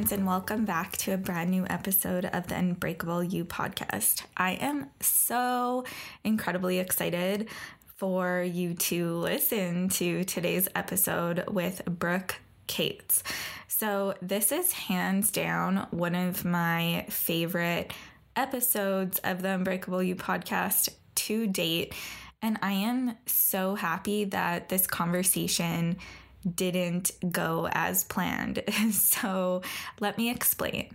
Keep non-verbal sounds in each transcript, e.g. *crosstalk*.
Friends, and welcome back to a brand new episode of the Unbreakable You podcast. I am so incredibly excited for you to listen to today's episode with Brooke Cates. So, this is hands down one of my favorite episodes of the Unbreakable You podcast to date. And I am so happy that this conversation didn't go as planned. *laughs* So let me explain.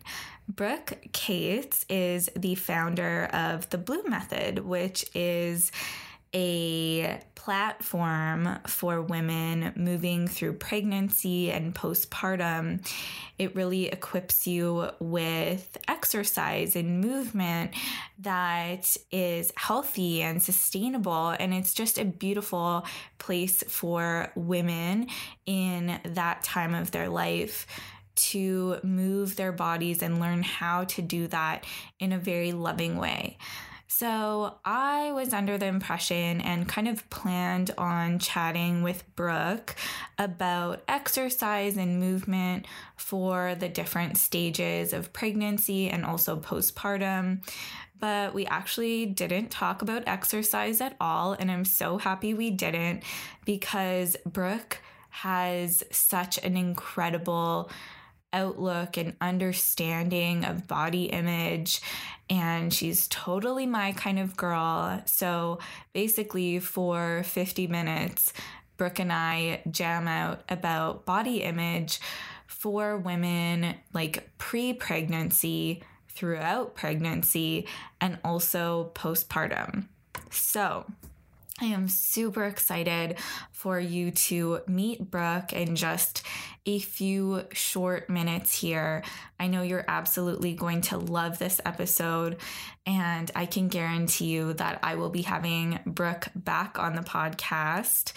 Brooke Cates is the founder of the Bloom Method, which is a platform for women moving through pregnancy and postpartum. It really equips you with exercise and movement that is healthy and sustainable. And it's just a beautiful place for women in that time of their life to move their bodies and learn how to do that in a very loving way. So I was under the impression and kind of planned on chatting with Brooke about exercise and movement for the different stages of pregnancy and also postpartum. But we actually didn't talk about exercise at all. And I'm so happy we didn't because Brooke has such an incredible outlook and understanding of body image. And she's totally my kind of girl. So basically, for 50 minutes, Brooke and I jam out about body image for women like pre pregnancy, throughout pregnancy, and also postpartum. So, I am super excited for you to meet Brooke in just a few short minutes here. I know you're absolutely going to love this episode, and I can guarantee you that I will be having Brooke back on the podcast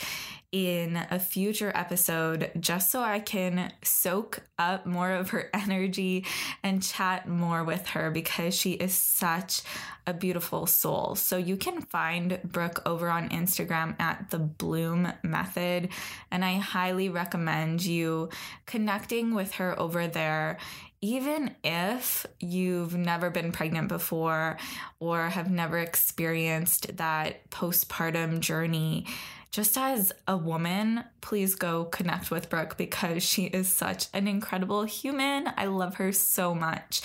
in a future episode just so I can soak up more of her *laughs* energy and chat more with her because she is such a beautiful soul. So you can find Brooke over on Instagram at the Bloom Method, and I highly recommend you connecting with her over there even if you've never been pregnant before or have never experienced that postpartum journey, just as a woman, please go connect with Brooke because she is such an incredible human. I love her so much.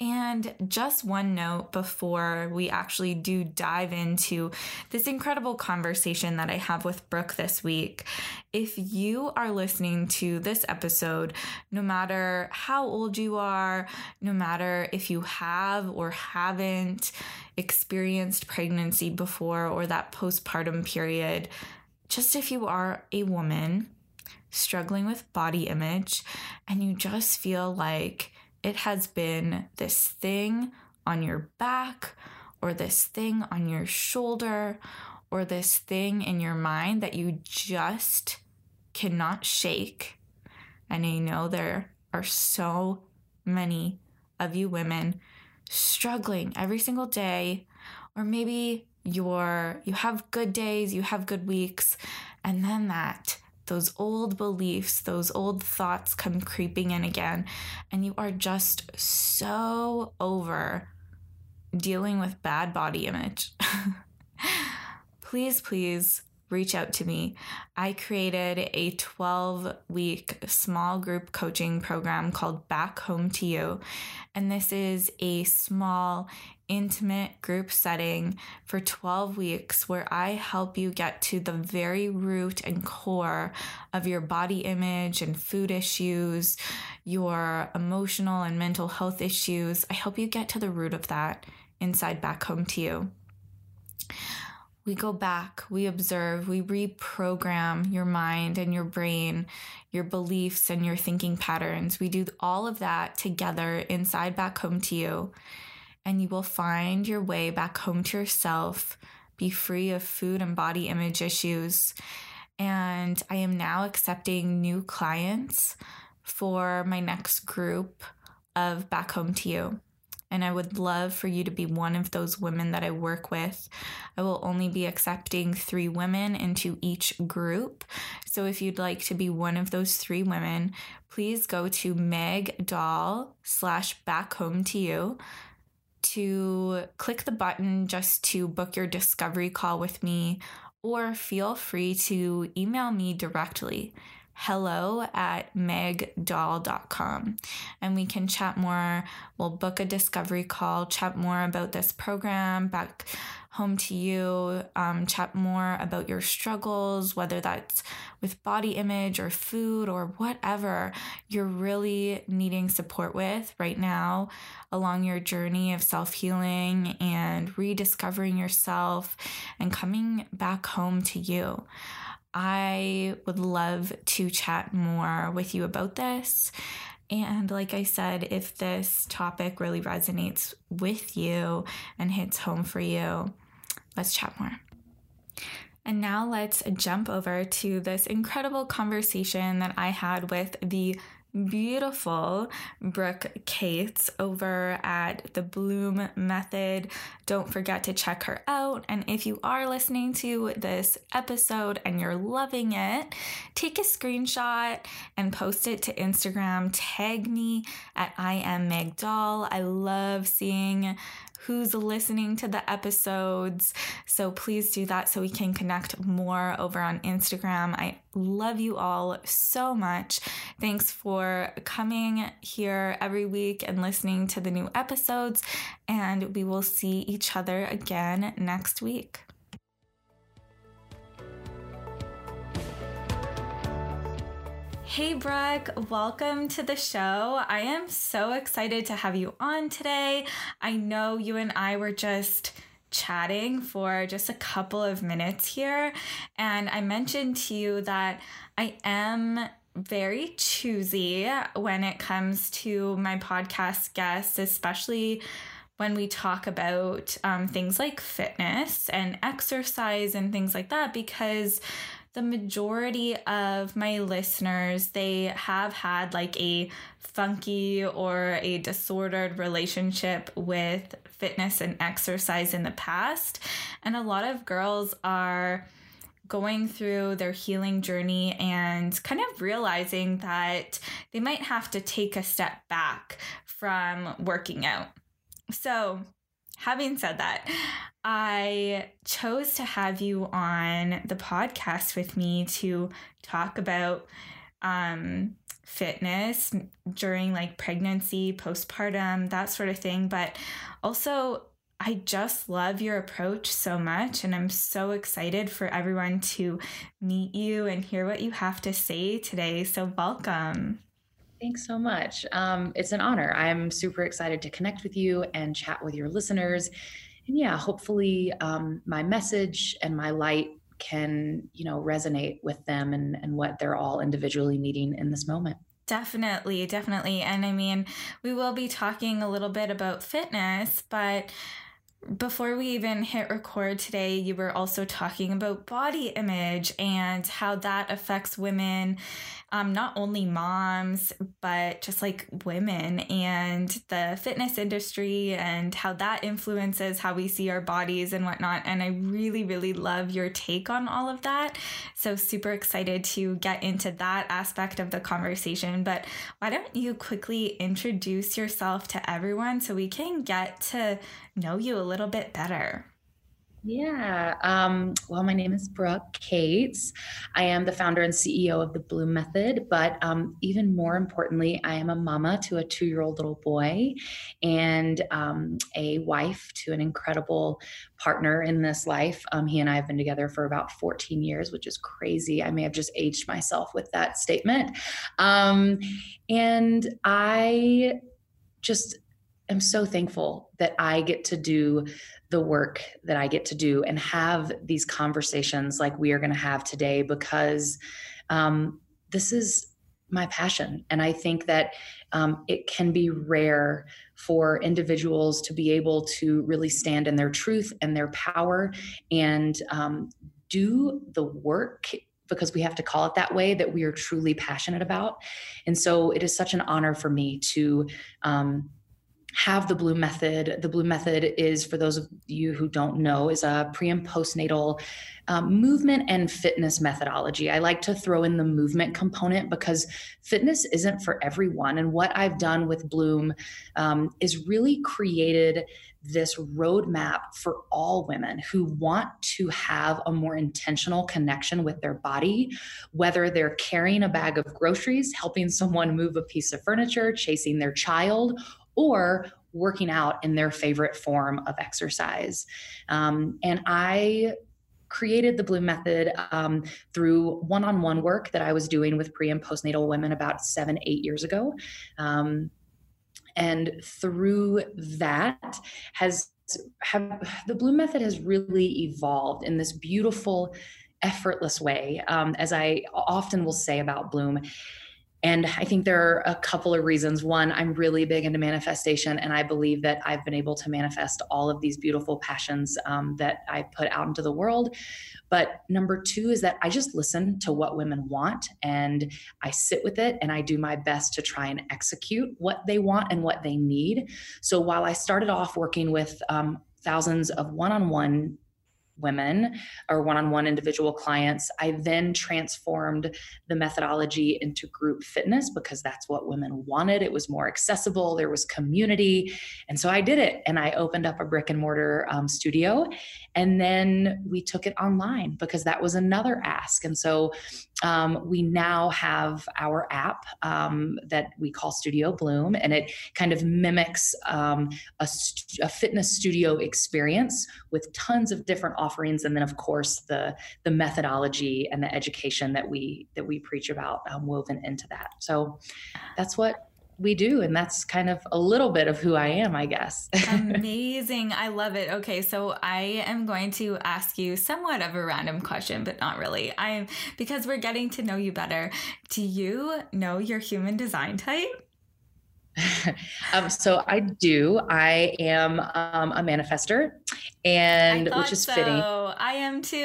And just one note before we actually do dive into this incredible conversation that I have with Brooke this week. If you are listening to this episode, no matter how old you are, no matter if you have or haven't experienced pregnancy before or that postpartum period, just if you are a woman struggling with body image and you just feel like it has been this thing on your back or this thing on your shoulder or this thing in your mind that you just cannot shake. And I know there are so many of you women struggling every single day, or maybe you're you have good days, you have good weeks, and then that those old beliefs, those old thoughts come creeping in again, and you are just so over dealing with bad body image. *laughs* please, please reach out to me. I created a 12 week small group coaching program called Back Home to You. And this is a small, intimate group setting for 12 weeks where I help you get to the very root and core of your body image and food issues, your emotional and mental health issues. I help you get to the root of that inside Back Home to You we go back, we observe, we reprogram your mind and your brain, your beliefs and your thinking patterns. We do all of that together inside back home to you, and you will find your way back home to yourself, be free of food and body image issues. And I am now accepting new clients for my next group of Back Home to You and I would love for you to be one of those women that I work with. I will only be accepting three women into each group. So if you'd like to be one of those three women, please go to Meg Doll slash back home to you to click the button just to book your discovery call with me, or feel free to email me directly hello at megdoll.com and we can chat more. We'll book a discovery call, chat more about this program back home to you, um, chat more about your struggles, whether that's with body image or food or whatever you're really needing support with right now along your journey of self healing and rediscovering yourself and coming back home to you. I would love to chat more with you about this. And like I said, if this topic really resonates with you and hits home for you, let's chat more. And now let's jump over to this incredible conversation that I had with the beautiful Brooke Cates over at the Bloom Method. Don't forget to check her out. And if you are listening to this episode and you're loving it, take a screenshot and post it to Instagram. Tag me at I am Meg Doll. I love seeing who's listening to the episodes. So please do that so we can connect more over on Instagram. I love you all so much. Thanks for coming here every week and listening to the new episodes. And we will see each other again next week. Hey, Brooke, welcome to the show. I am so excited to have you on today. I know you and I were just chatting for just a couple of minutes here, and I mentioned to you that I am very choosy when it comes to my podcast guests, especially when we talk about um, things like fitness and exercise and things like that, because the majority of my listeners they have had like a funky or a disordered relationship with fitness and exercise in the past. And a lot of girls are going through their healing journey and kind of realizing that they might have to take a step back from working out. So having said that, I chose to have you on the podcast with me to talk about um, fitness during like pregnancy, postpartum, that sort of thing. But also, I just love your approach so much, and I'm so excited for everyone to meet you and hear what you have to say today. So, welcome. Thanks so much. Um, it's an honor. I'm super excited to connect with you and chat with your listeners. And yeah, hopefully um, my message and my light can, you know, resonate with them and, and what they're all individually needing in this moment. Definitely, definitely. And I mean, we will be talking a little bit about fitness, but before we even hit record today, you were also talking about body image and how that affects women um, not only moms, but just like women and the fitness industry and how that influences how we see our bodies and whatnot. And I really, really love your take on all of that. So, super excited to get into that aspect of the conversation. But why don't you quickly introduce yourself to everyone so we can get to know you a little bit better? Yeah. Um, well, my name is Brooke Cates. I am the founder and CEO of the Bloom Method, but um, even more importantly, I am a mama to a two year old little boy and um, a wife to an incredible partner in this life. Um, he and I have been together for about 14 years, which is crazy. I may have just aged myself with that statement. Um, and I just am so thankful that I get to do the work that I get to do and have these conversations like we are going to have today because um, this is my passion. And I think that um, it can be rare for individuals to be able to really stand in their truth and their power and um, do the work because we have to call it that way that we are truly passionate about. And so it is such an honor for me to um, have the Bloom Method. The Bloom Method is, for those of you who don't know, is a pre and postnatal um, movement and fitness methodology. I like to throw in the movement component because fitness isn't for everyone. And what I've done with Bloom um, is really created this roadmap for all women who want to have a more intentional connection with their body, whether they're carrying a bag of groceries, helping someone move a piece of furniture, chasing their child, or working out in their favorite form of exercise. Um, and I created the Bloom Method um, through one on one work that I was doing with pre and postnatal women about seven, eight years ago. Um, and through that has have the Bloom Method has really evolved in this beautiful effortless way um, as i often will say about bloom and I think there are a couple of reasons. One, I'm really big into manifestation, and I believe that I've been able to manifest all of these beautiful passions um, that I put out into the world. But number two is that I just listen to what women want and I sit with it and I do my best to try and execute what they want and what they need. So while I started off working with um, thousands of one on one women or one on one individual clients. I then transformed the methodology into group fitness because that's what women wanted. It was more accessible, there was community. And so I did it and I opened up a brick and mortar um, studio. And then we took it online because that was another ask. And so um, we now have our app um, that we call Studio Bloom, and it kind of mimics um, a, st- a, fitness studio experience with tons of different offerings, and then of course the the methodology and the education that we that we preach about um, woven into that. So that's what we do and that's kind of a little bit of who i am i guess *laughs* amazing i love it okay so i am going to ask you somewhat of a random question but not really i'm because we're getting to know you better do you know your human design type *laughs* um, so I do. I am um, a manifester, and which is so. fitting. I am too.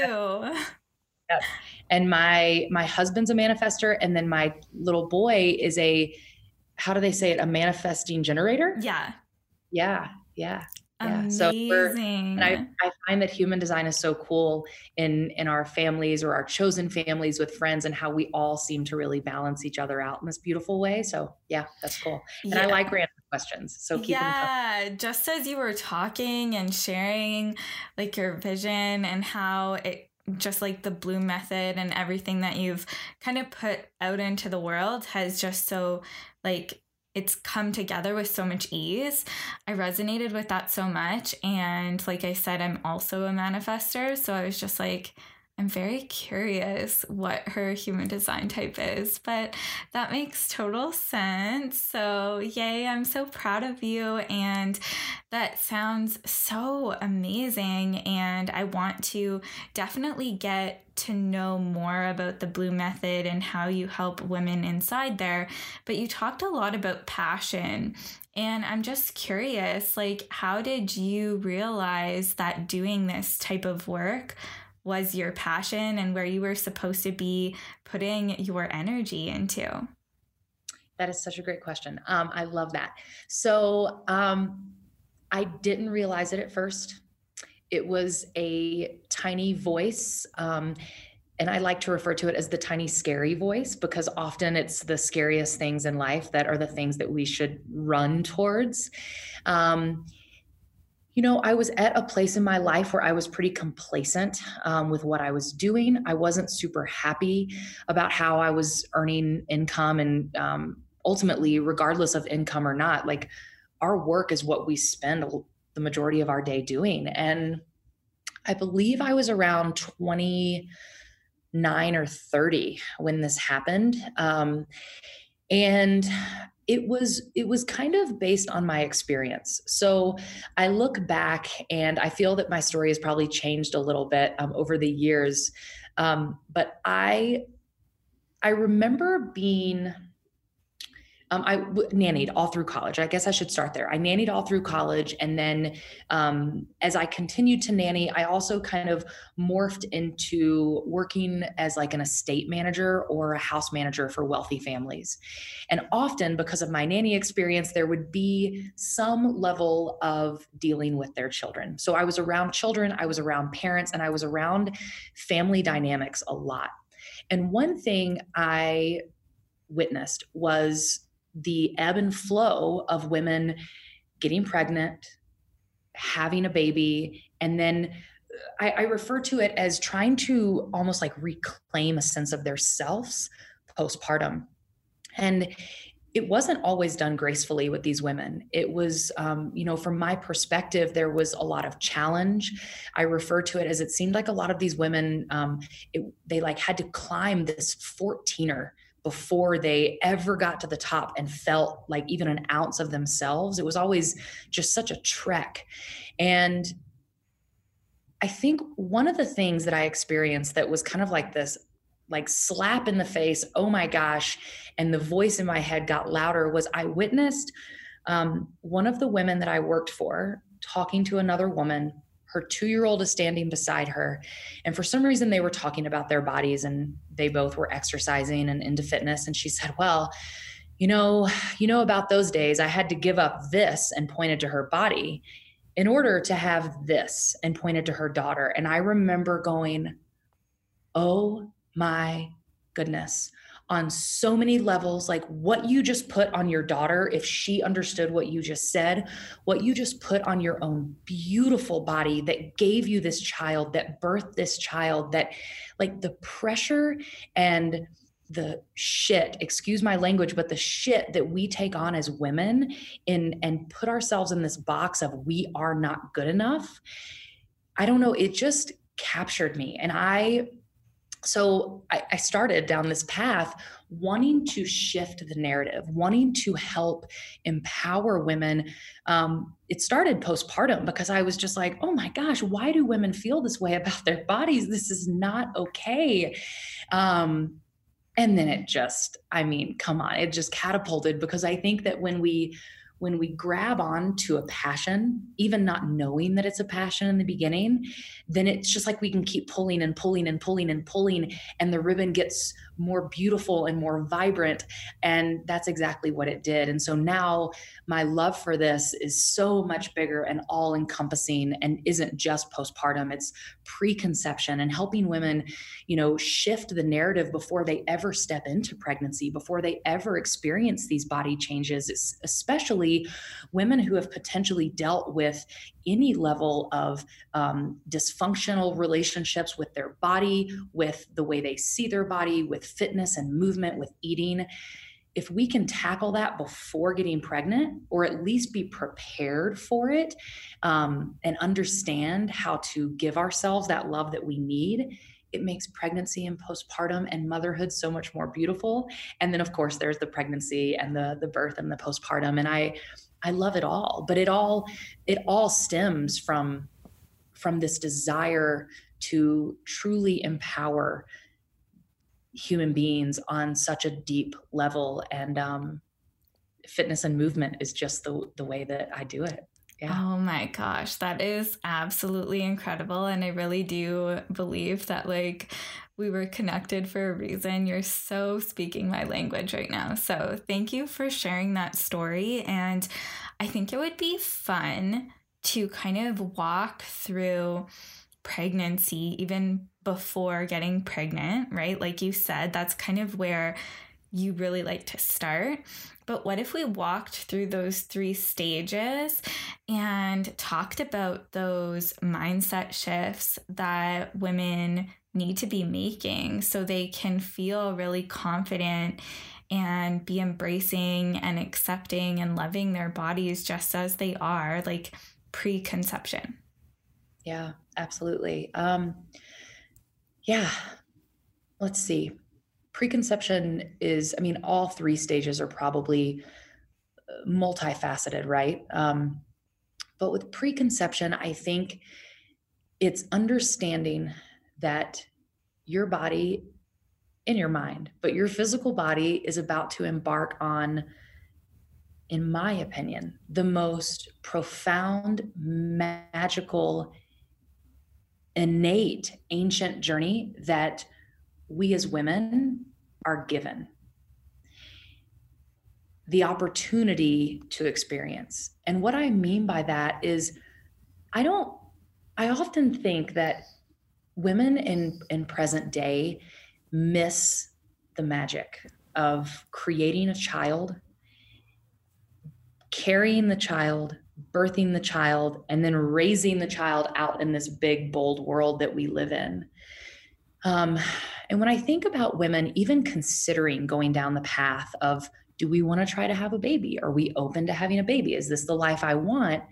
Yep. And my my husband's a manifester, and then my little boy is a how do they say it? A manifesting generator? Yeah. Yeah. Yeah. Yeah. So and I, I find that human design is so cool in in our families or our chosen families with friends and how we all seem to really balance each other out in this beautiful way. So yeah, that's cool. And yeah. I like random questions. So keep yeah, just as you were talking and sharing like your vision and how it just like the bloom method and everything that you've kind of put out into the world has just so like it's come together with so much ease. I resonated with that so much. And like I said, I'm also a manifester. So I was just like, I'm very curious what her human design type is, but that makes total sense. So, yay, I'm so proud of you. And that sounds so amazing. And I want to definitely get to know more about the Bloom Method and how you help women inside there. But you talked a lot about passion. And I'm just curious, like, how did you realize that doing this type of work was your passion and where you were supposed to be putting your energy into? That is such a great question. Um, I love that. So um, I didn't realize it at first. It was a tiny voice. Um, and I like to refer to it as the tiny scary voice because often it's the scariest things in life that are the things that we should run towards. Um, you know, I was at a place in my life where I was pretty complacent um, with what I was doing. I wasn't super happy about how I was earning income. And um, ultimately, regardless of income or not, like our work is what we spend the majority of our day doing. And I believe I was around 29 or 30 when this happened. Um, and it was it was kind of based on my experience. So i look back and i feel that my story has probably changed a little bit um, over the years. Um, but i i remember being um, I w- nannied all through college. I guess I should start there. I nannied all through college. And then um, as I continued to nanny, I also kind of morphed into working as like an estate manager or a house manager for wealthy families. And often, because of my nanny experience, there would be some level of dealing with their children. So I was around children, I was around parents, and I was around family dynamics a lot. And one thing I witnessed was the ebb and flow of women getting pregnant, having a baby, and then I, I, refer to it as trying to almost like reclaim a sense of their selves postpartum. And it wasn't always done gracefully with these women. It was, um, you know, from my perspective, there was a lot of challenge. I refer to it as it seemed like a lot of these women, um, it, they like had to climb this 14er before they ever got to the top and felt like even an ounce of themselves. It was always just such a trek. And I think one of the things that I experienced that was kind of like this like slap in the face, oh my gosh, and the voice in my head got louder was I witnessed um, one of the women that I worked for talking to another woman her two year old is standing beside her. And for some reason, they were talking about their bodies and they both were exercising and into fitness. And she said, Well, you know, you know about those days, I had to give up this and pointed to her body in order to have this and pointed to her daughter. And I remember going, Oh my goodness on so many levels like what you just put on your daughter if she understood what you just said what you just put on your own beautiful body that gave you this child that birthed this child that like the pressure and the shit excuse my language but the shit that we take on as women in and put ourselves in this box of we are not good enough i don't know it just captured me. And i so I, I, started down this path wanting to shift the narrative wanting to help empower women. Um, it started postpartum because i was just like oh my gosh why do women feel this way about their bodies? This is not okay. Um, and then it just i mean come on it just catapulted because i think that when we when we grab on to a passion, even not knowing that it's a passion in the beginning, then it's just like we can keep pulling and pulling and pulling and pulling, and the ribbon gets more beautiful and more vibrant. And that's exactly what it did. And so now my love for this is so much bigger and all encompassing and isn't just postpartum, it's preconception and helping women, you know, shift the narrative before they ever step into pregnancy, before they ever experience these body changes, especially women who have potentially dealt with any level of um, dysfunctional relationships with their body, with the way they see their body, with fitness and movement, with eating. If we can tackle that before getting pregnant or at least be prepared for it um, and understand how to give ourselves that love that we need it makes pregnancy and postpartum and motherhood so much more beautiful. And then of course there's the pregnancy and the the birth and the postpartum. And i i love it all but it all it all stems from from this desire to truly empower human beings on such a deep level. And um, fitness and movement is just the the way that i do it yeah. Oh my gosh, that is absolutely incredible. And I really do believe that, like, we were connected for a reason. You're so speaking my language right now. So, thank you for sharing that story. And I think it would be fun to kind of walk through pregnancy even before getting pregnant, right? Like you said, that's kind of where you really like to start. But what if we walked through those three stages and talked about those mindset shifts that women need to be making so they can feel really confident and be embracing and accepting and loving their bodies just as they are, like preconception? Yeah, absolutely. Um, yeah, let's see preconception is i mean all three stages are probably multifaceted, right? Um, but with preconception, I think it's understanding that your body in your mind, but your physical body is about to embark on, in my opinion, the most profound, magical, innate, ancient journey that we as women are given the opportunity to experience. And what I mean by that is, I don't, I often think that women in, in present day miss the magic of creating a child, carrying the child, birthing the child, and then raising the child out in this big, bold world that we live in. Um, and when I think about women, even considering going down the path of do we want to try to have a baby? Are we open to having a baby? Is this the life I want?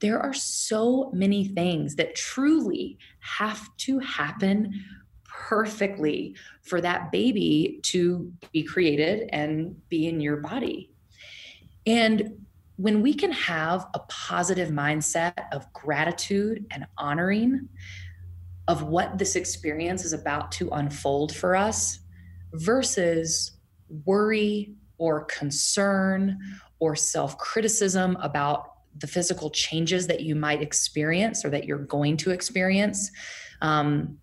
There are so many things that truly have to happen perfectly for that baby to be created and be in your body. And when we can have a positive mindset of gratitude and honoring of what this experience is about to unfold for us versus worry or concern or self criticism about the physical changes that you might experience or that you're going to experience. Um,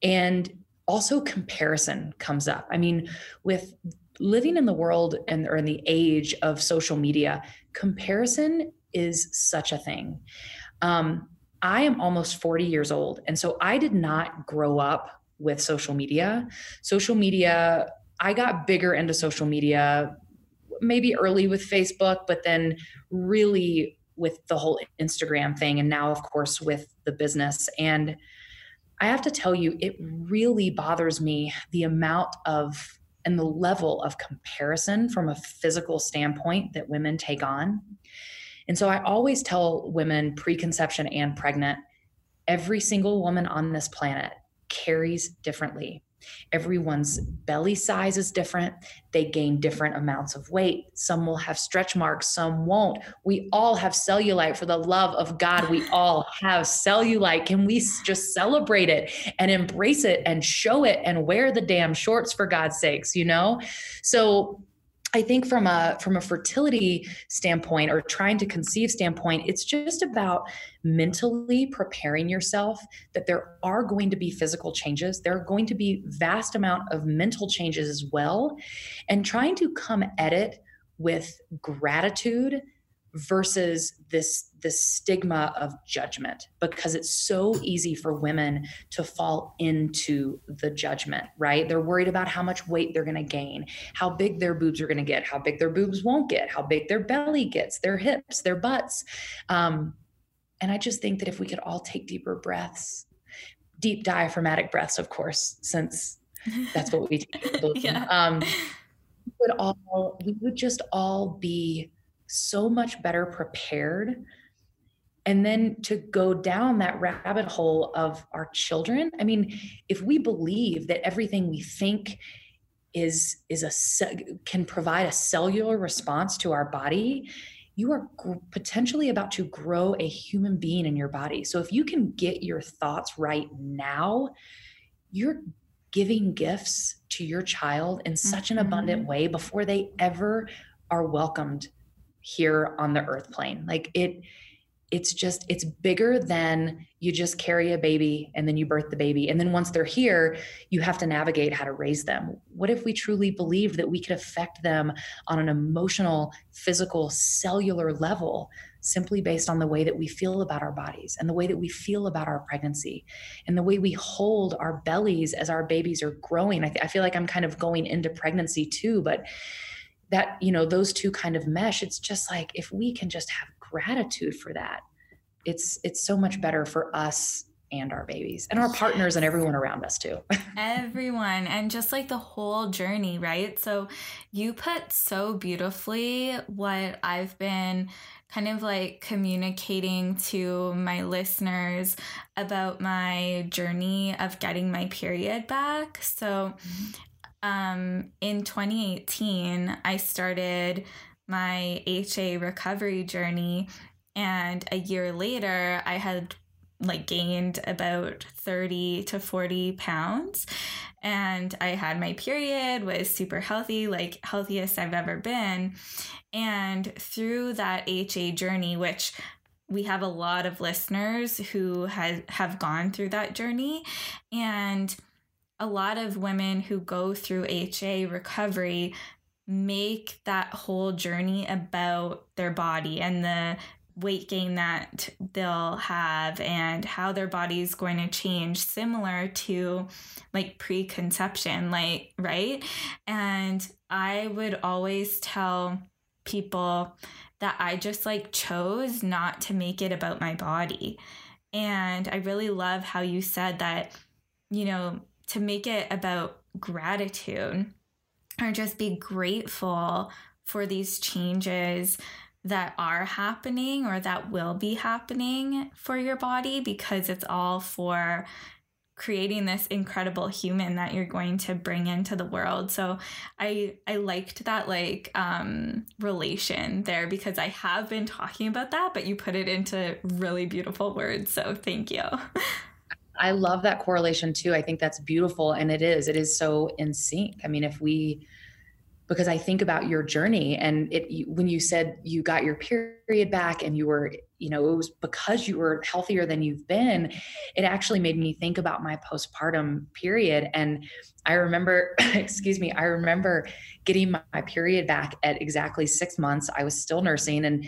and also, comparison comes up. I mean, with living in the world and or in the age of social media, comparison is such a thing. Um, I am almost 40 years old. And so I did not grow up with social media. Social media I got bigger into social media maybe early with Facebook, but then really with the whole Instagram thing. And now, of course, with the business. And I have to tell you, it really bothers me the amount of and the level of comparison from a physical standpoint that women take on. And so I always tell women, preconception and pregnant, every single woman on this planet carries differently. Everyone's belly size is different. They gain different amounts of weight. Some will have stretch marks, some won't. We all have cellulite for the love of God. We all have cellulite. Can we just celebrate it and embrace it and show it and wear the damn shorts for God's sakes, you know? So I think from a from a fertility standpoint or trying to conceive standpoint, it's just about mentally preparing yourself that there are going to be physical changes. There are going to be vast amount of mental changes as well, and trying to come at it with gratitude versus this this stigma of judgment because it's so easy for women to fall into the judgment right? They're worried about how much weight they're going to gain how big their boobs are going to get how big their boobs won't get how big their belly gets their hips their butts. Um, and i just think that if we could all take deeper breaths deep diaphragmatic breaths of course since that's what we do. *laughs* Yeah. um, we would all we would just all be so much better prepared and then to go down that rabbit hole of our children i mean if we believe that everything we think is is a can provide a cellular response to our body you are potentially about to grow a human being in your body so if you can get your thoughts right now you're giving gifts to your child in such an abundant mm-hmm. way before they ever are welcomed here on the earth plane. Like it it's just it's bigger than you just carry a baby and then you birth the baby. And then once they're here you have to navigate how to raise them. What if we truly believed that we could affect them on an emotional physical cellular level simply based on the way that we feel about our bodies and the way that we feel about our pregnancy and the way we hold our bellies as our babies are growing? I, th- I feel like i'm kind of going into pregnancy too but that you know those two kind of mesh it's just like if we can just have gratitude for that it's it's so much better for us and our babies and our yes. partners and everyone around us too. *laughs* everyone and just like the whole journey, right? So you put so beautifully what I've been kind of like communicating to my listeners about my journey of getting my period back. So mm-hmm um, in 2018, I started my HA recovery journey. And a year later, I had like gained about 30 to 40 pounds and i had my period was super healthy like healthiest i've ever been and through that ha journey which we have a lot of listeners who has have gone through that journey and a lot of women who go through ha recovery make that whole journey about their body and the weight gain that they'll have and how their body is going to change similar to like preconception like right? And i would always tell people that i just like chose not to make it about my body. And i really love how you said that you know to make it about gratitude or just be grateful for these changes that are happening or that will be happening for your body because it's all for creating this incredible human that you're going to bring into the world. So I I liked that like um relation there because I have been talking about that but you put it into really beautiful words. So thank you. *laughs* I love that correlation too. I think that's beautiful and it is. It is so in sync. I mean if we because I think about your journey and it when you said you got your period back and you were you know it was because you were healthier than you've been it actually made me think about my postpartum period and I remember *coughs* excuse me I remember getting my, period back at exactly 6 months I was still nursing and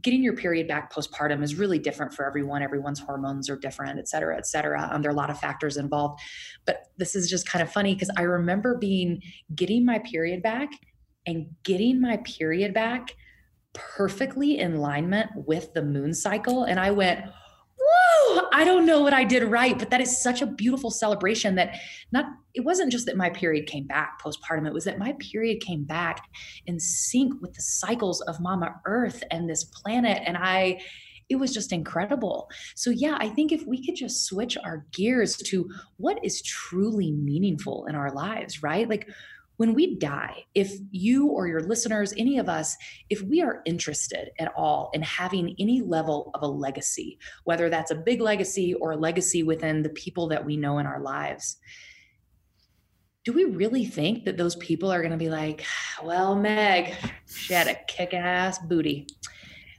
getting your period back postpartum is really different for everyone. Everyone's hormones are different, et cetera, et cetera. Um, there are a lot of factors involved. But this is just kind of funny because I remember being getting my period back and getting my period back perfectly in alignment with the moon cycle. And I went, whoa, I don't know what I did right, but that is such a beautiful celebration that not, it wasn't just that my period came back postpartum, it was that my period came back in sync with the cycles of Mama Earth and this planet. And I, it was just incredible. So, yeah, I think if we could just switch our gears to what is truly meaningful in our lives, right? Like, when we die, if you or your listeners, any of us, if we are interested at all in having any level of a legacy, whether that's a big legacy or a legacy within the people that we know in our lives, do we really think that those people are going to be like, *sighs* well, Meg, she had a kick ass booty?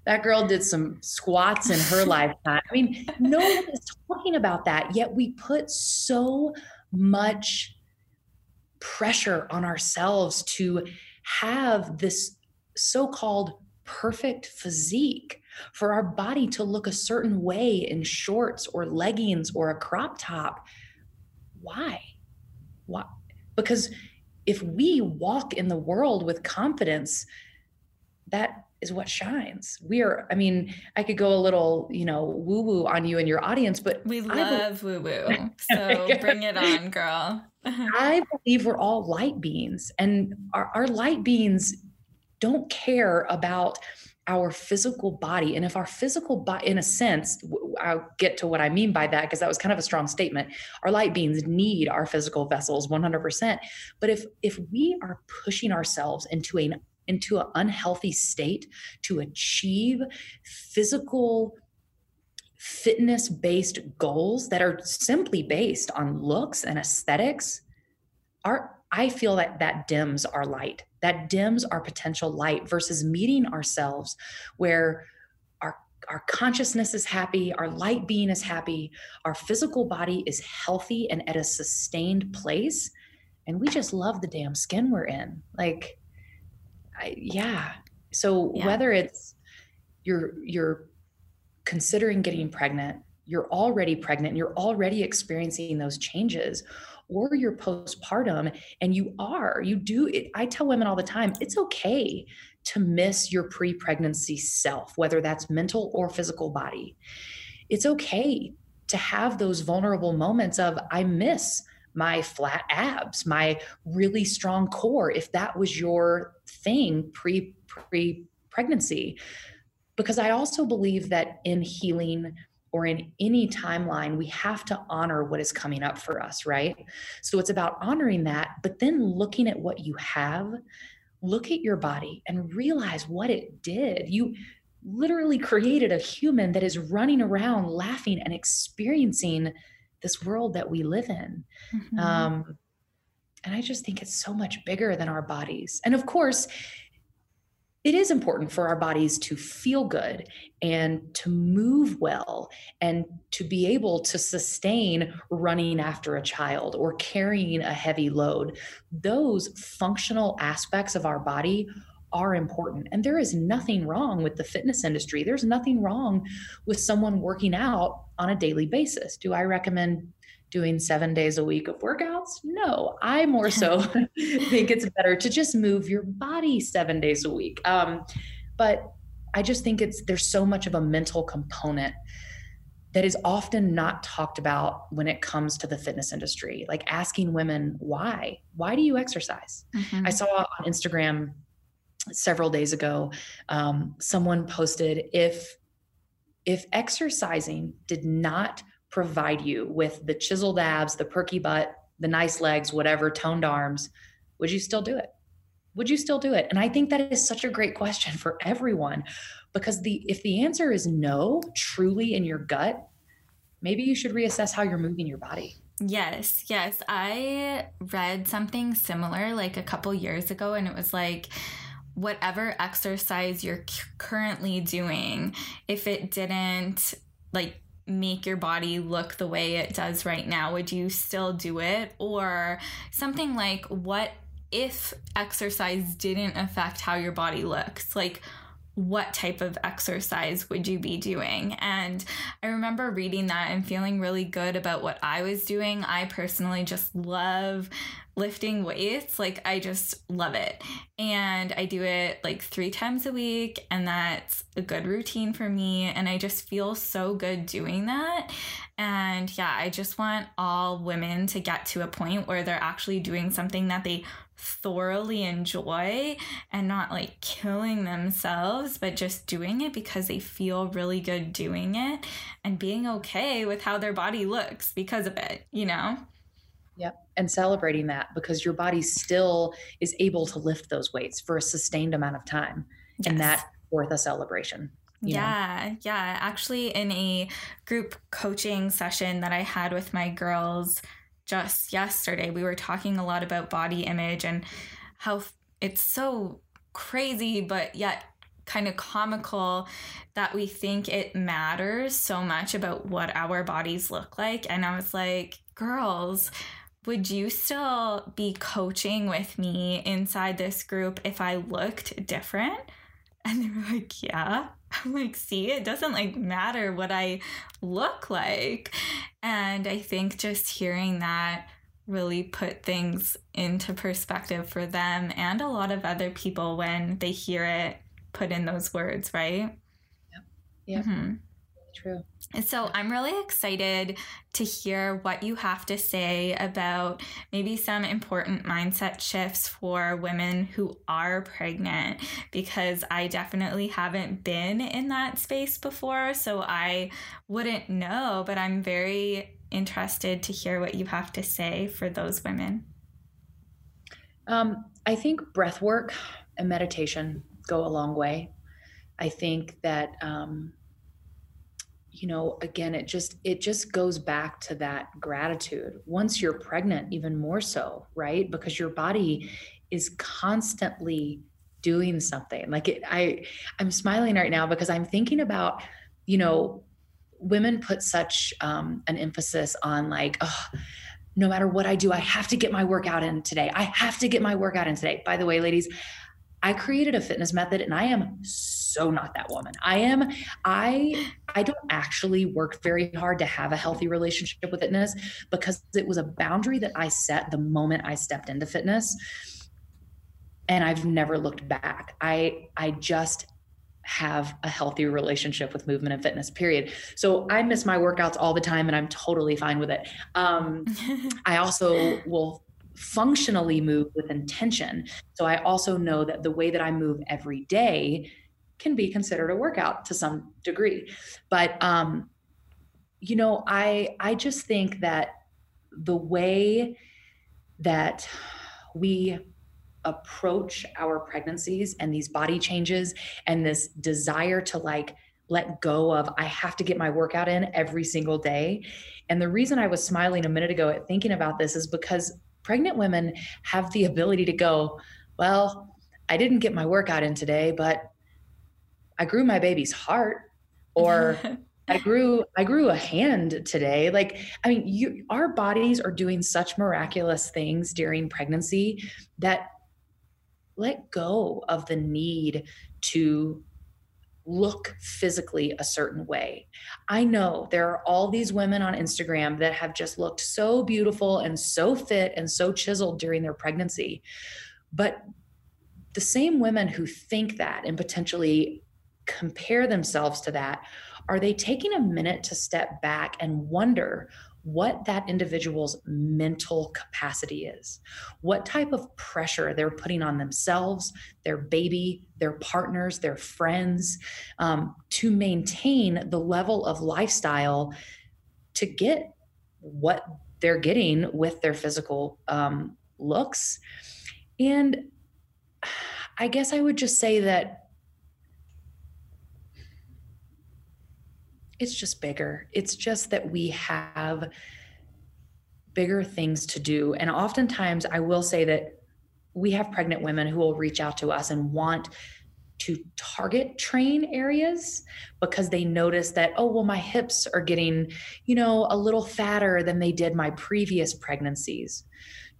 That girl did some squats in her *laughs* lifetime. I mean, no one is talking about that, yet we put so much pressure on ourselves to have this so called perfect physique for our body to look a certain way in shorts or leggings or a crop top. Why? Why? Because if we walk in the world with confidence, that is what shines. We are, I mean, I could go a little, you know, woo woo on you and your audience, but we love woo woo. *laughs* So bring it on, *laughs* girl. *laughs* I believe we're all light beings, and our, our light beings don't care about our physical body. And if our physical body, in a sense, I'll get to what I mean by that because that was kind of a strong statement. Our light beings need our physical vessels 100%. But if if we are pushing ourselves into an into an unhealthy state to achieve physical fitness based goals that are simply based on looks and aesthetics our i feel that that dims our light that dims our potential light versus meeting ourselves where our our consciousness is happy our light being is happy our physical body is healthy and at a sustained place and we just love the damn skin we're in like I, yeah. So yeah. whether it's you're you're considering getting pregnant, you're already pregnant, you're already experiencing those changes, or you're postpartum and you are, you do it. I tell women all the time, it's okay to miss your pre-pregnancy self, whether that's mental or physical body. It's okay to have those vulnerable moments of I miss my flat abs, my really strong core, if that was your thing pre pre pregnancy. Because I also believe that in healing or in any timeline, we have to honor what is coming up for us, right? So it's about honoring that, but then looking at what you have, look at your body and realize what it did. You literally created a human that is running around laughing and experiencing this world that we live in. Mm-hmm. Um, and I just think it's so much bigger than our bodies. And of course, it is important for our bodies to feel good and to move well and to be able to sustain running after a child or carrying a heavy load. Those functional aspects of our body are important. And there is nothing wrong with the fitness industry. There's nothing wrong with someone working out on a daily basis. Do I recommend doing seven days a week of workouts? No, I more so *laughs* *laughs* think it's better to just move your body seven days a week. Um, but I just think it's there's so much of a mental component that is often not talked about when it comes to the fitness industry. Like asking women why? Why do you exercise? Mm-hmm. I saw on Instagram several days ago um, someone posted if if exercising did not provide you with the chiseled abs, the perky butt, the nice legs, whatever, toned arms, would you still do it? Would you still do it? And I think that is such a great question for everyone because the if the answer is no, truly in your gut, maybe you should reassess how you're moving your body. Yes, yes. I read something similar like a couple years ago and it was like whatever exercise you're currently doing, if it didn't like make your body look the way it does right now, would you still do it? Or something like, what if exercise didn't affect how your body looks? Like, what type of exercise would you be doing? And I remember reading that and feeling really good about what I was doing. I personally just love lifting weights. Like, I just love it. And I do it like three times a week, and that's a good routine for me. And I just feel so good doing that. And yeah, I just want all women to get to a point where they're actually doing something that they thoroughly enjoy and not like killing themselves, but just doing it because they feel really good doing it and being okay with how their body looks because of it, you know? Yep. And celebrating that because your body still is able to lift those weights for a sustained amount of time. Yes. And that's worth a celebration. Yeah, know? yeah. Actually, in a group coaching session that I had with my girls just yesterday, we were talking a lot about body image and how it's so crazy, but yet kind of comical that we think it matters so much about what our bodies look like. And I was like, girls, would you still be coaching with me inside this group if I looked different? And they were like, yeah. I'm like, see, it doesn't like matter what I look like. And I think just hearing that really put things into perspective for them and a lot of other people when they hear it put in those words, right? Yep. Yeah. Mm-hmm. True. So I'm really excited to hear what you have to say about maybe some important mindset shifts for women who are pregnant because I definitely haven't been in that space before. So I wouldn't know, but I'm very interested to hear what you have to say for those women. Um, I think breath work and meditation go a long way. I think that. Um, you know again it just it just goes back to that gratitude. Once you're pregnant even more so right? Because your body is constantly doing something. Like it i i'm smiling right now because i'm thinking about you know women put such um, an emphasis on like oh no matter what i do i have to get my workout in today. I have to get my workout in today. By the way ladies I created a fitness method and I am so not that woman. I am I I don't actually work very hard to have a healthy relationship with fitness because it was a boundary that I set the moment I stepped into fitness and I've never looked back. I I just have a healthy relationship with movement and fitness period so i miss my workouts all the time and i'm totally fine with it um, *laughs* i also will functionally move with intention. So I also know that the way that I move every day can be considered a workout to some degree. But um you know, I I just think that the way that we approach our pregnancies and these body changes and this desire to like let go of I have to get my workout in every single day. And the reason I was smiling a minute ago at thinking about this is because pregnant women have the ability to go, well, I didn't get my workout in today, but I grew my baby's heart or *laughs* I grew I grew a hand today. Like I mean, you our bodies are doing such miraculous things during pregnancy that let go of the need to look physically a certain way. I know there are all these women on Instagram that have just looked so beautiful and so fit and so chiseled during their pregnancy. But the same women who think that and potentially compare themselves to that, are they taking a minute to step back and wonder what that individual's mental capacity is, what type of pressure they're putting on themselves, their baby, their partners, their friends, um, to maintain the level of lifestyle to get what they're getting with their physical um, looks. And I guess I would just say that it's just bigger. It's just that we have bigger things to do. And oftentimes, I will say that we have pregnant women who will reach out to us and want to target train areas because they notice that oh well my hips are getting you know a little fatter than they did my previous pregnancies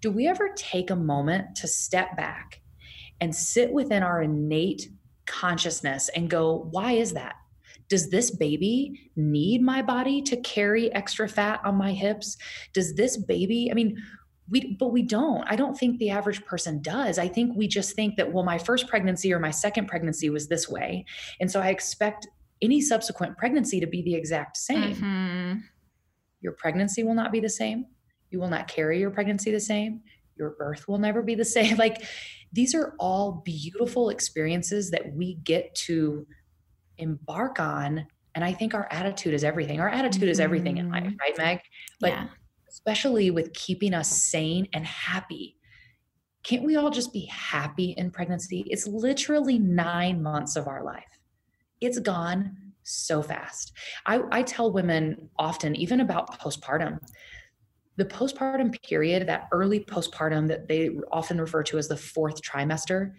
do we ever take a moment to step back and sit within our innate consciousness and go why is that does this baby need my body to carry extra fat on my hips? Does this baby, I mean, we but we don't. I don't think the average person does. I think we just think that well my first pregnancy or my second pregnancy was this way. And so i expect any subsequent pregnancy to be the exact same. Mm-hmm. your pregnancy will not be the same. You will not carry your pregnancy the same. Your birth will never be the *laughs* same. Like these are all beautiful experiences that we get to embark on and i think our attitude is everything our attitude mm-hmm. is everything in life mm-hmm. right meg but yeah. especially with keeping us sane and happy can't we all just be happy in pregnancy it's literally nine months of our life it's gone so fast i, I tell women often even about postpartum the postpartum period that early postpartum that they often refer to as the fourth trimester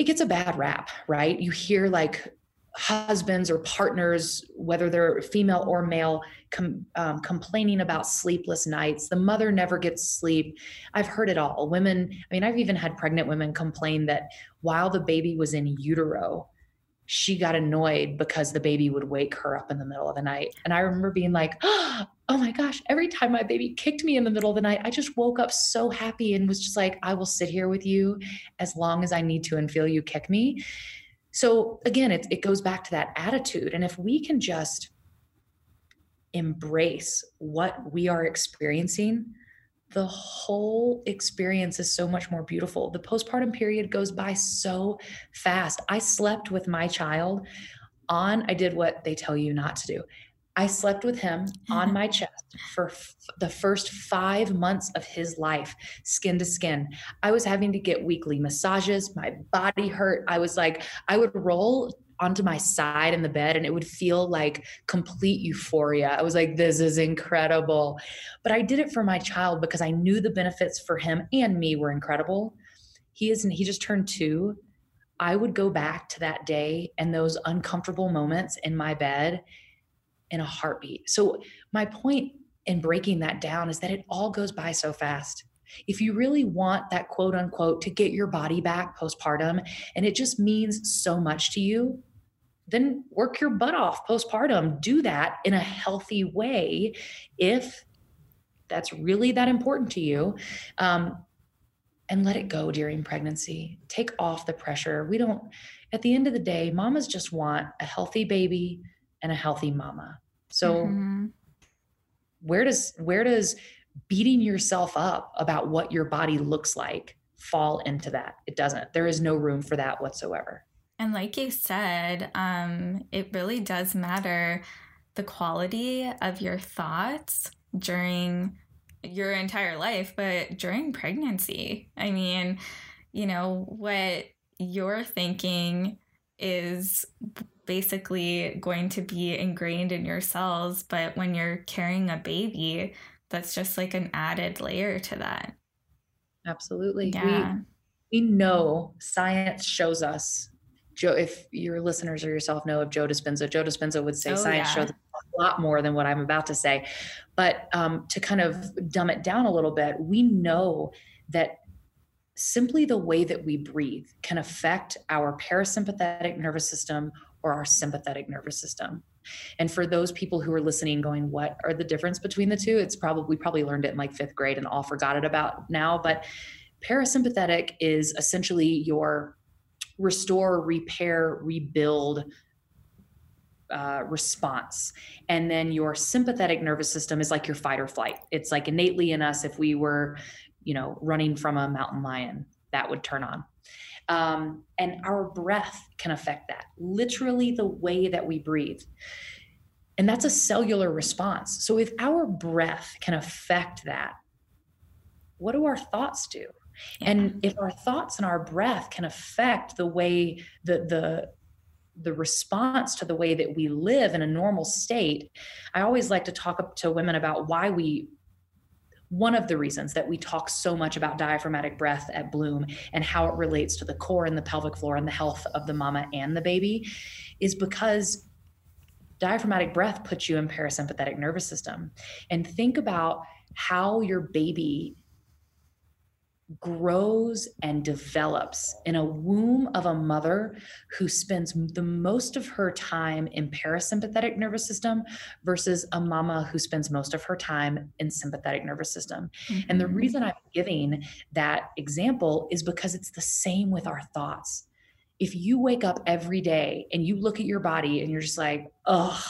it gets a bad rap, right? You hear like husbands or partners, whether they're female or male, com, um, complaining about sleepless nights. The mother never gets sleep. I've heard it all. Women, I mean, I've even had pregnant women complain that while the baby was in utero, she got annoyed because the baby would wake her up in the middle of the night. And I remember being like, *gasps* oh my gosh, every time my baby kicked me in the middle of the night, I just woke up so happy and was just like, I will sit here with you as long as I need to and feel you kick me. So again, it, it goes back to that attitude. And if we can just embrace what we are experiencing, the whole experience is so much more beautiful. The postpartum period goes by so fast. I slept with my child on, I did what they tell you not to do. I slept with him on *laughs* my chest for f- the first five months of his life, skin to skin. I was having to get weekly massages. My body hurt. I was like, I would roll onto my side in the bed and it would feel like complete euphoria. I was like, this is incredible. But I did it for my child because I knew the benefits for him and me were incredible. He isn't, he just turned two. I would go back to that day and those uncomfortable moments in my bed in a heartbeat. So, my point in breaking that down is that it all goes by so fast. If you really want that quote unquote to get your body back postpartum and it just means so much to you, then work your butt off postpartum. Do that in a healthy way if that's really that important to you. Um, and let it go during pregnancy. Take off the pressure. We don't, at the end of the day, mamas just want a healthy baby and a healthy mama. So mm-hmm. where does where does beating yourself up about what your body looks like fall into that? It doesn't. There is no room for that whatsoever. And like you said, um, it really does matter the quality of your thoughts during your entire life, but during pregnancy. I mean, you know, what you're thinking is basically going to be ingrained in your cells, but when you're carrying a baby, that's just like an added layer to that. Absolutely. Yeah. We, we know science shows us Joe, if your listeners or yourself know of Joe Dispenza, Joe Dispenza would say oh, science yeah. shows a lot more than what I'm about to say. But um, to kind of dumb it down a little bit, we know that simply the way that we breathe can affect our parasympathetic nervous system or our sympathetic nervous system. And for those people who are listening, going, what are the difference between the two? It's probably, we probably learned it in like fifth grade and all forgot it about now. But parasympathetic is essentially your restore, repair, rebuild uh, response. And then your sympathetic nervous system is like your fight or flight. It's like innately in us, if we were, you know, running from a mountain lion, that would turn on. Um, and our breath can affect that, literally, the way that we breathe. And that's a cellular response. So if our breath can affect that, what do our thoughts do? Yeah. And if our thoughts and our breath can affect the way the the the response to the way that we live in a normal state, I always like to talk to women about why we one of the reasons that we talk so much about diaphragmatic breath at Bloom and how it relates to the core and the pelvic floor and the health of the mama and the baby is because diaphragmatic breath puts you in parasympathetic nervous system. And think about how your baby grows and develops in a womb of a mother who spends the most of her time in parasympathetic nervous system versus a mama who spends most of her time in sympathetic nervous system. Mm-hmm. And the mm-hmm. reason I'm giving that example is because it's the same with our thoughts. If you wake up every day and you look at your body and you're just like, oh,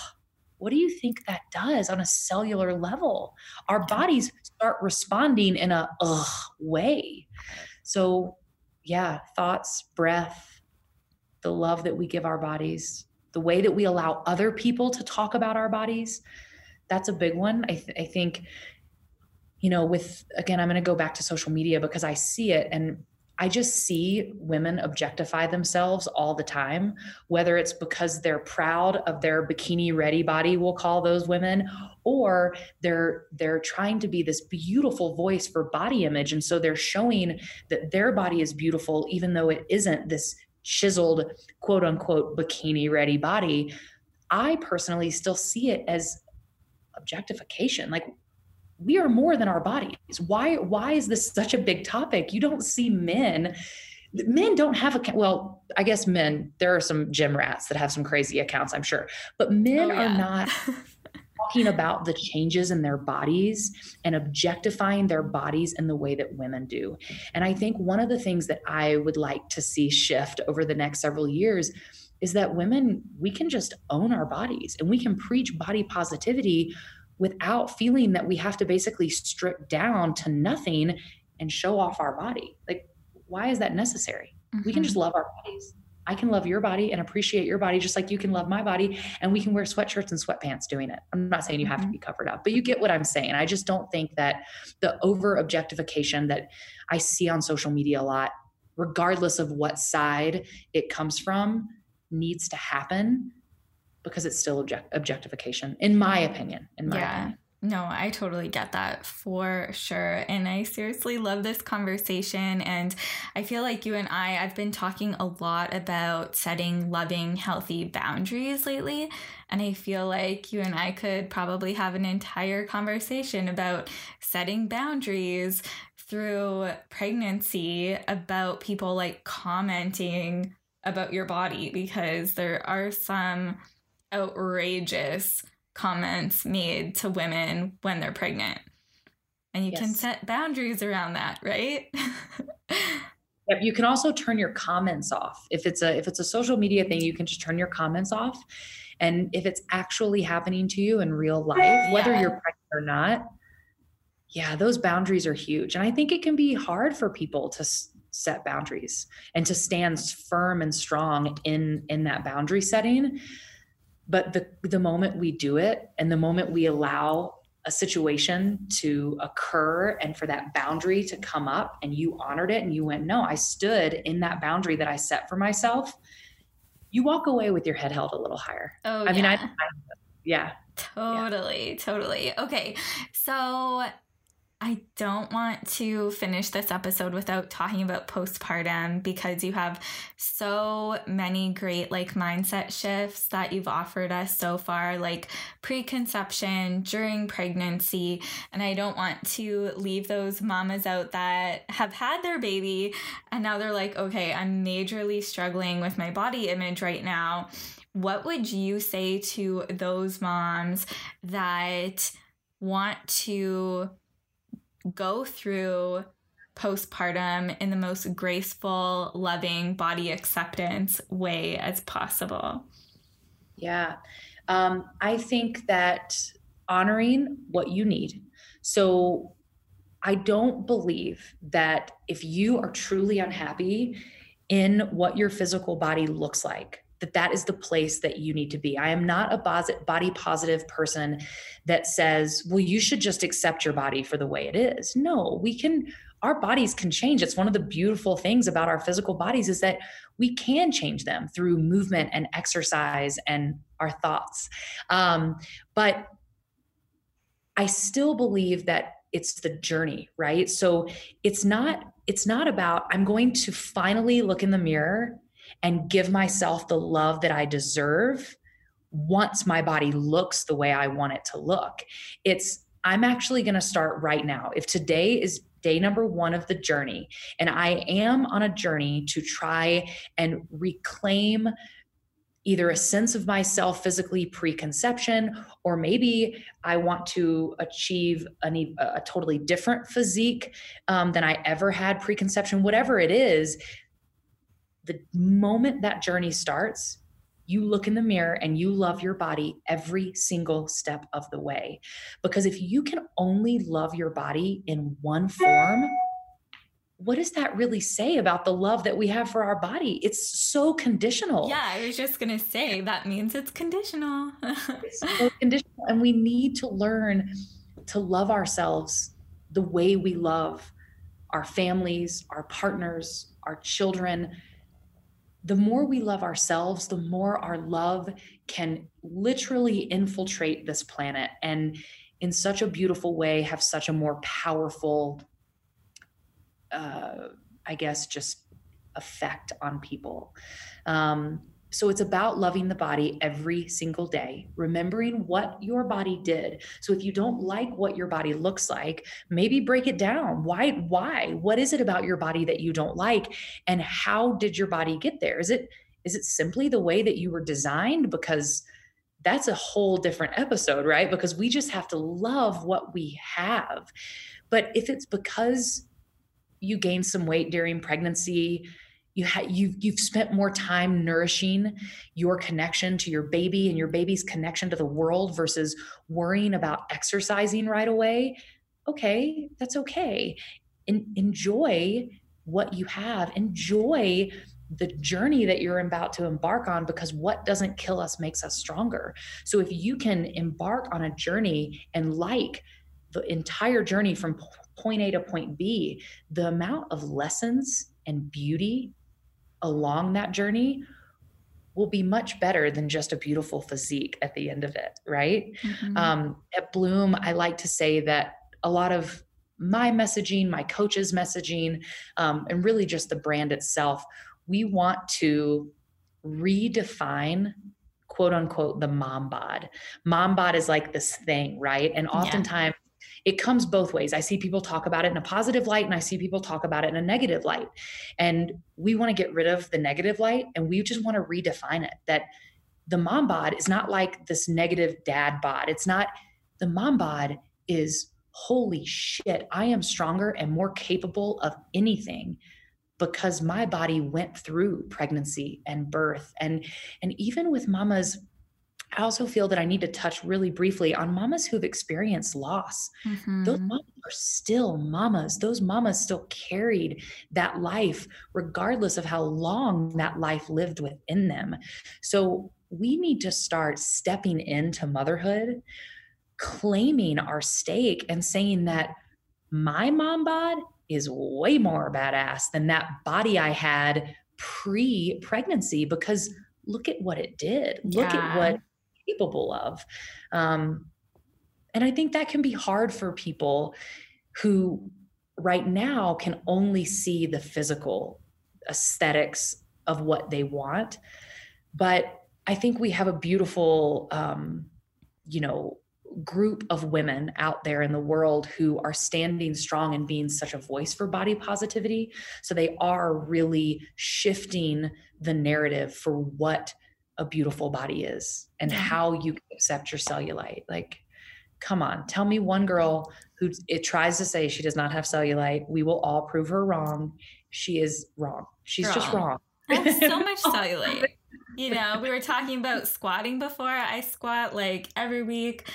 what do you think that does on a cellular level? Our bodies start responding in a ugh way. So, yeah, thoughts, breath, the love that we give our bodies, the way that we allow other people to talk about our bodies, that's a big one. I, th- I think, you know, with again, I'm going to go back to social media because I see it and I just see women objectify themselves all the time, whether it's because they're proud of their bikini ready body, we'll call those women, or they're they're trying to be this beautiful voice for body image and so they're showing that their body is beautiful even though it isn't this chiseled quote unquote bikini ready body. I personally still see it as objectification. Like we are more than our bodies. Why why is this such a big topic? You don't see men men don't have a well i guess men there are some gym rats that have some crazy accounts i'm sure but men oh, yeah. are not *laughs* talking about the changes in their bodies and objectifying their bodies in the way that women do and i think one of the things that i would like to see shift over the next several years is that women we can just own our bodies and we can preach body positivity without feeling that we have to basically strip down to nothing and show off our body. Like, why is that necessary? Mm-hmm. We can just mm-hmm. love our bodies. I can love your body and appreciate your body just like you can love my body. And we can wear sweatshirts and sweatpants doing it. I'm not saying you have mm-hmm. to be covered up, but you get what I'm saying. I just don't think that the over objectification that I see on social media a lot, regardless of what side it comes from, needs to happen because it's still object- objectification in my opinion in my yeah. opinion no, I totally get that for sure. And I seriously love this conversation. And I feel like you and I, I've been talking a lot about setting loving, healthy boundaries lately. And I feel like you and I could probably have an entire conversation about setting boundaries through pregnancy, about people like commenting about your body, because there are some outrageous comments made to women when they're pregnant. And you yes. can set boundaries around that, right? *laughs* yep, you can also turn your comments off. If it's a if it's a social media thing, you can just turn your comments off. And if it's actually happening to you in real life, whether you're pregnant or not, yeah, those boundaries are huge. And I think it can be hard for people to set boundaries and to stand firm and strong in in that boundary setting but the the moment we do it and the moment we allow a situation to occur and for that boundary to come up and you honored it and you went, no, I stood in that boundary that I set for myself, you walk away with your head held a little higher. Oh, I mean, I, I yeah. Totally, yeah. totally. Okay. So I don't want to finish this episode without talking about postpartum because you have so many great like mindset shifts that you've offered us so far, like preconception, during pregnancy. And I don't want to leave those mamas out that have had their baby and now they're like, okay, I'm majorly struggling with my body image right now. What would you say to those moms that want to go through postpartum in the most graceful, loving body acceptance way as possible? Yeah. Um, I think that honoring what you need. So I don't believe that if you are truly unhappy in what your physical body looks like, that that is the place that you need to be. I am not a body positive person that says, well, you should just accept your body for the way it is. No, we can, our bodies can change. It's one of the beautiful things about our physical bodies is that we can change them through movement and exercise and our thoughts. Um, but I still believe that it's the journey right so it's not it's not about i'm going to finally look in the mirror and give myself the love that I deserve once my body looks the way I want it to look. It's, I'm actually going to start right now. If today is day number one of the journey, and I am on a journey to try and reclaim either a sense of myself physically preconception or maybe i want to achieve a, a totally different physique um, than i ever had preconception whatever it is the moment that journey starts, you look in the mirror and you love your body every single step of the way. Because if you can only love your body in one form, what does that really say about the love that we have for our body? It's so conditional. Yeah, I was just going to say that means it's conditional. *laughs* it's so conditional. And we need to learn to love ourselves the way we love our families, our partners, our children the more we love ourselves, the more our love can literally infiltrate this planet and in such a beautiful way have such a more powerful, uh, I guess, just effect on people. Um, so it's about loving the body every single day, remembering what your body did. So if you don't like what your body looks like, maybe break it down. Why why? What is it about your body that you don't like and how did your body get there? Is it is it simply the way that you were designed because that's a whole different episode, right? Because we just have to love what we have. But if it's because you gained some weight during pregnancy, you ha- you've you've spent more time nourishing your connection to your baby and your baby's connection to the world versus worrying about exercising right away okay that's okay. En- enjoy what you have. Enjoy the journey that you're about to embark on because what doesn't kill us makes us stronger. So if you can embark on a journey and like the entire journey from point A to point B, the amount of lessons and beauty along that journey will be much better than just a beautiful physique at the end of it, right? Mm-hmm. Um, at Bloom, I like to say that a lot of my messaging, my coach's messaging, um, and really just the brand itself, we want to redefine quote unquote the mom bod. Mom bod is like this thing, right? And oftentimes it comes both ways. I see people talk about it in a positive light and I see people talk about it in a negative light. And we want to get rid of the negative light and we just want to redefine it that the mom bod is not like this negative dad bod. It's not the mom bod is holy shit, I am stronger and more capable of anything because my body went through pregnancy and birth and and even with mamas I also feel that I need to touch really briefly on mamas who've experienced loss. Mm-hmm. Those mamas are still mamas. Those mamas still carried that life, regardless of how long that life lived within them. So we need to start stepping into motherhood claiming our stake and saying that my mom bod is way more badass than that body I had pre pregnancy because look at what it did. Look yeah. at what capable of. Um, and I think that can be hard for people who right now can only see the physical aesthetics of what they want. But I think we have a beautiful, um, you know, group of women out there in the world who are standing strong and being such a voice for body positivity. So they are really shifting the narrative for what a beautiful body is and how you accept your cellulite. Like, come on, tell me one girl who it tries to say she does not have cellulite. We will all prove her wrong. She is wrong. She's wrong. just wrong. I have so *laughs* much cellulite. You know, we were talking about squatting before. I squat like every week.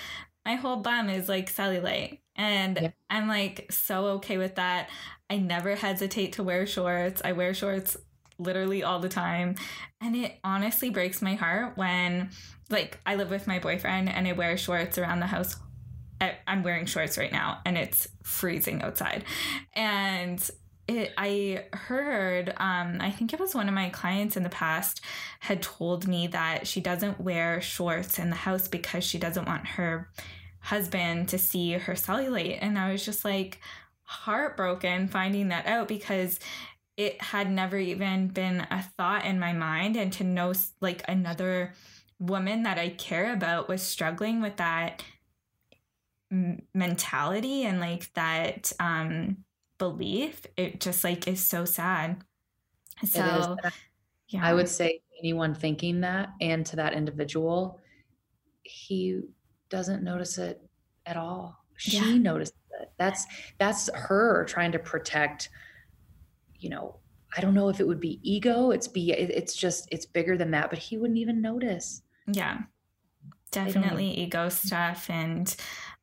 My whole bum is like cellulite. And. I'm like so okay with that. I never hesitate to wear shorts. I wear shorts literally all the time. And it honestly breaks my heart when, like, I live with my boyfriend and I wear shorts around the house. I'm wearing shorts right now and it's freezing outside. And it, I heard, um, I think it was one of my clients in the past had told me that she doesn't wear shorts in the house because she doesn't want her husband to see her cellulite. And I was just like heartbroken finding that out because it had never even been a thought in my mind and to know like another woman that I care about was struggling with that mentality and like that um belief it just like is so sad. So yeah I would say anyone thinking that and to that individual he doesn't notice it at all. She yeah. noticed it. That's that's her trying to protect you know, I don't know if it would be ego. It's be it's just it's bigger than that, but he wouldn't even notice. Yeah. Definitely ego stuff and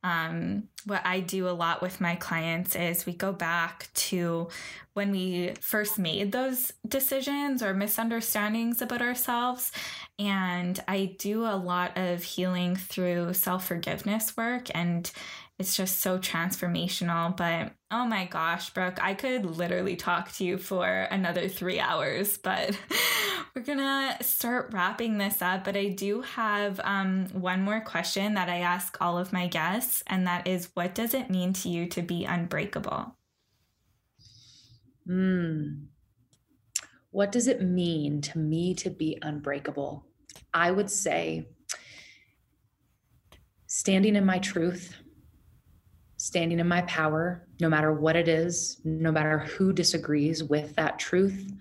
um, what I do a lot with my clients is we go back to when we first made those decisions or misunderstandings about ourselves. And I do a lot of healing through self forgiveness work and it's just so transformational. But oh my gosh, Brooke, I could literally talk to you for another three hours, but *laughs* we're gonna start wrapping this up. But I do have um, one more question that I ask all of my guests, and that is what does it mean to you to be unbreakable? Hmm. What does it mean to me to be unbreakable? I would say standing in my truth standing in my power, no matter what it is, no matter who disagrees with that truth,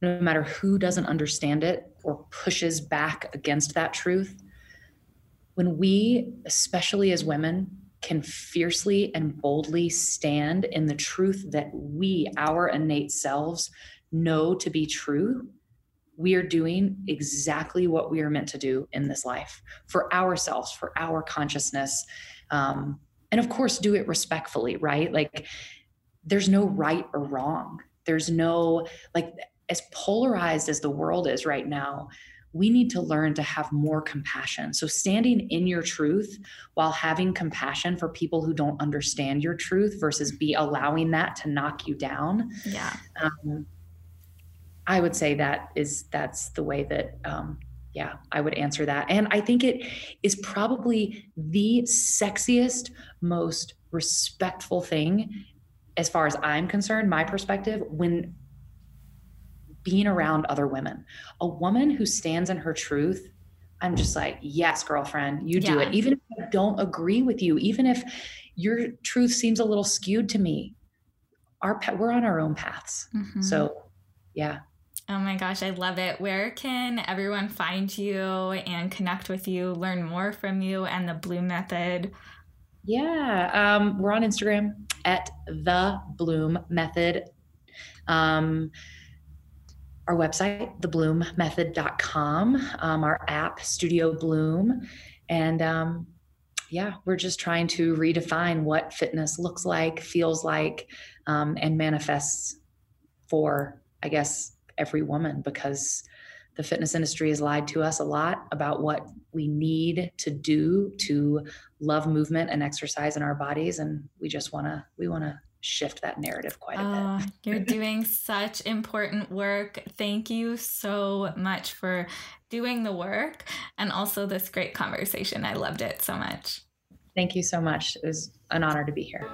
no matter who doesn't understand it or pushes back against that truth. When we, especially as women, can fiercely and boldly stand in the truth that we, our innate selves, know to be true, we are doing exactly what we are meant to do in this life for ourselves, for our consciousness. Um, and of course do it respectfully right like there's no right or wrong there's no like as polarized as the world is right now we need to learn to have more compassion. So, standing in your truth while having compassion for people who don't understand your truth versus be allowing that to knock you down. Yeah. Um, I would say that is that's the way that um, yeah, I would answer that. And I think it is probably the sexiest, most respectful thing, as far as I'm concerned, my perspective, when being around other women. A woman who stands in her truth, I'm just like, yes, girlfriend, you do yeah. it. Even if I don't agree with you, even if your truth seems a little skewed to me, our we're on our own paths. Mm-hmm. So, yeah, Oh my gosh, I love it. Where can everyone find you and connect with you, learn more from you and the Bloom Method? Yeah, um, we're on Instagram at the Bloom Method. Um, our website, thebloom.method.com, um, our app, Studio Bloom. And um, yeah, we're just trying to redefine what fitness looks like, feels like, um, and manifests for, I guess, every woman because the fitness industry has lied to us a lot about what we need to do to love movement and exercise in our bodies and we just want to we want to shift that narrative quite a oh, bit. you're *laughs* doing such important work. Thank you so much for doing the work and also this great conversation. I loved it so much. Thank you so much. It was an honor to be here.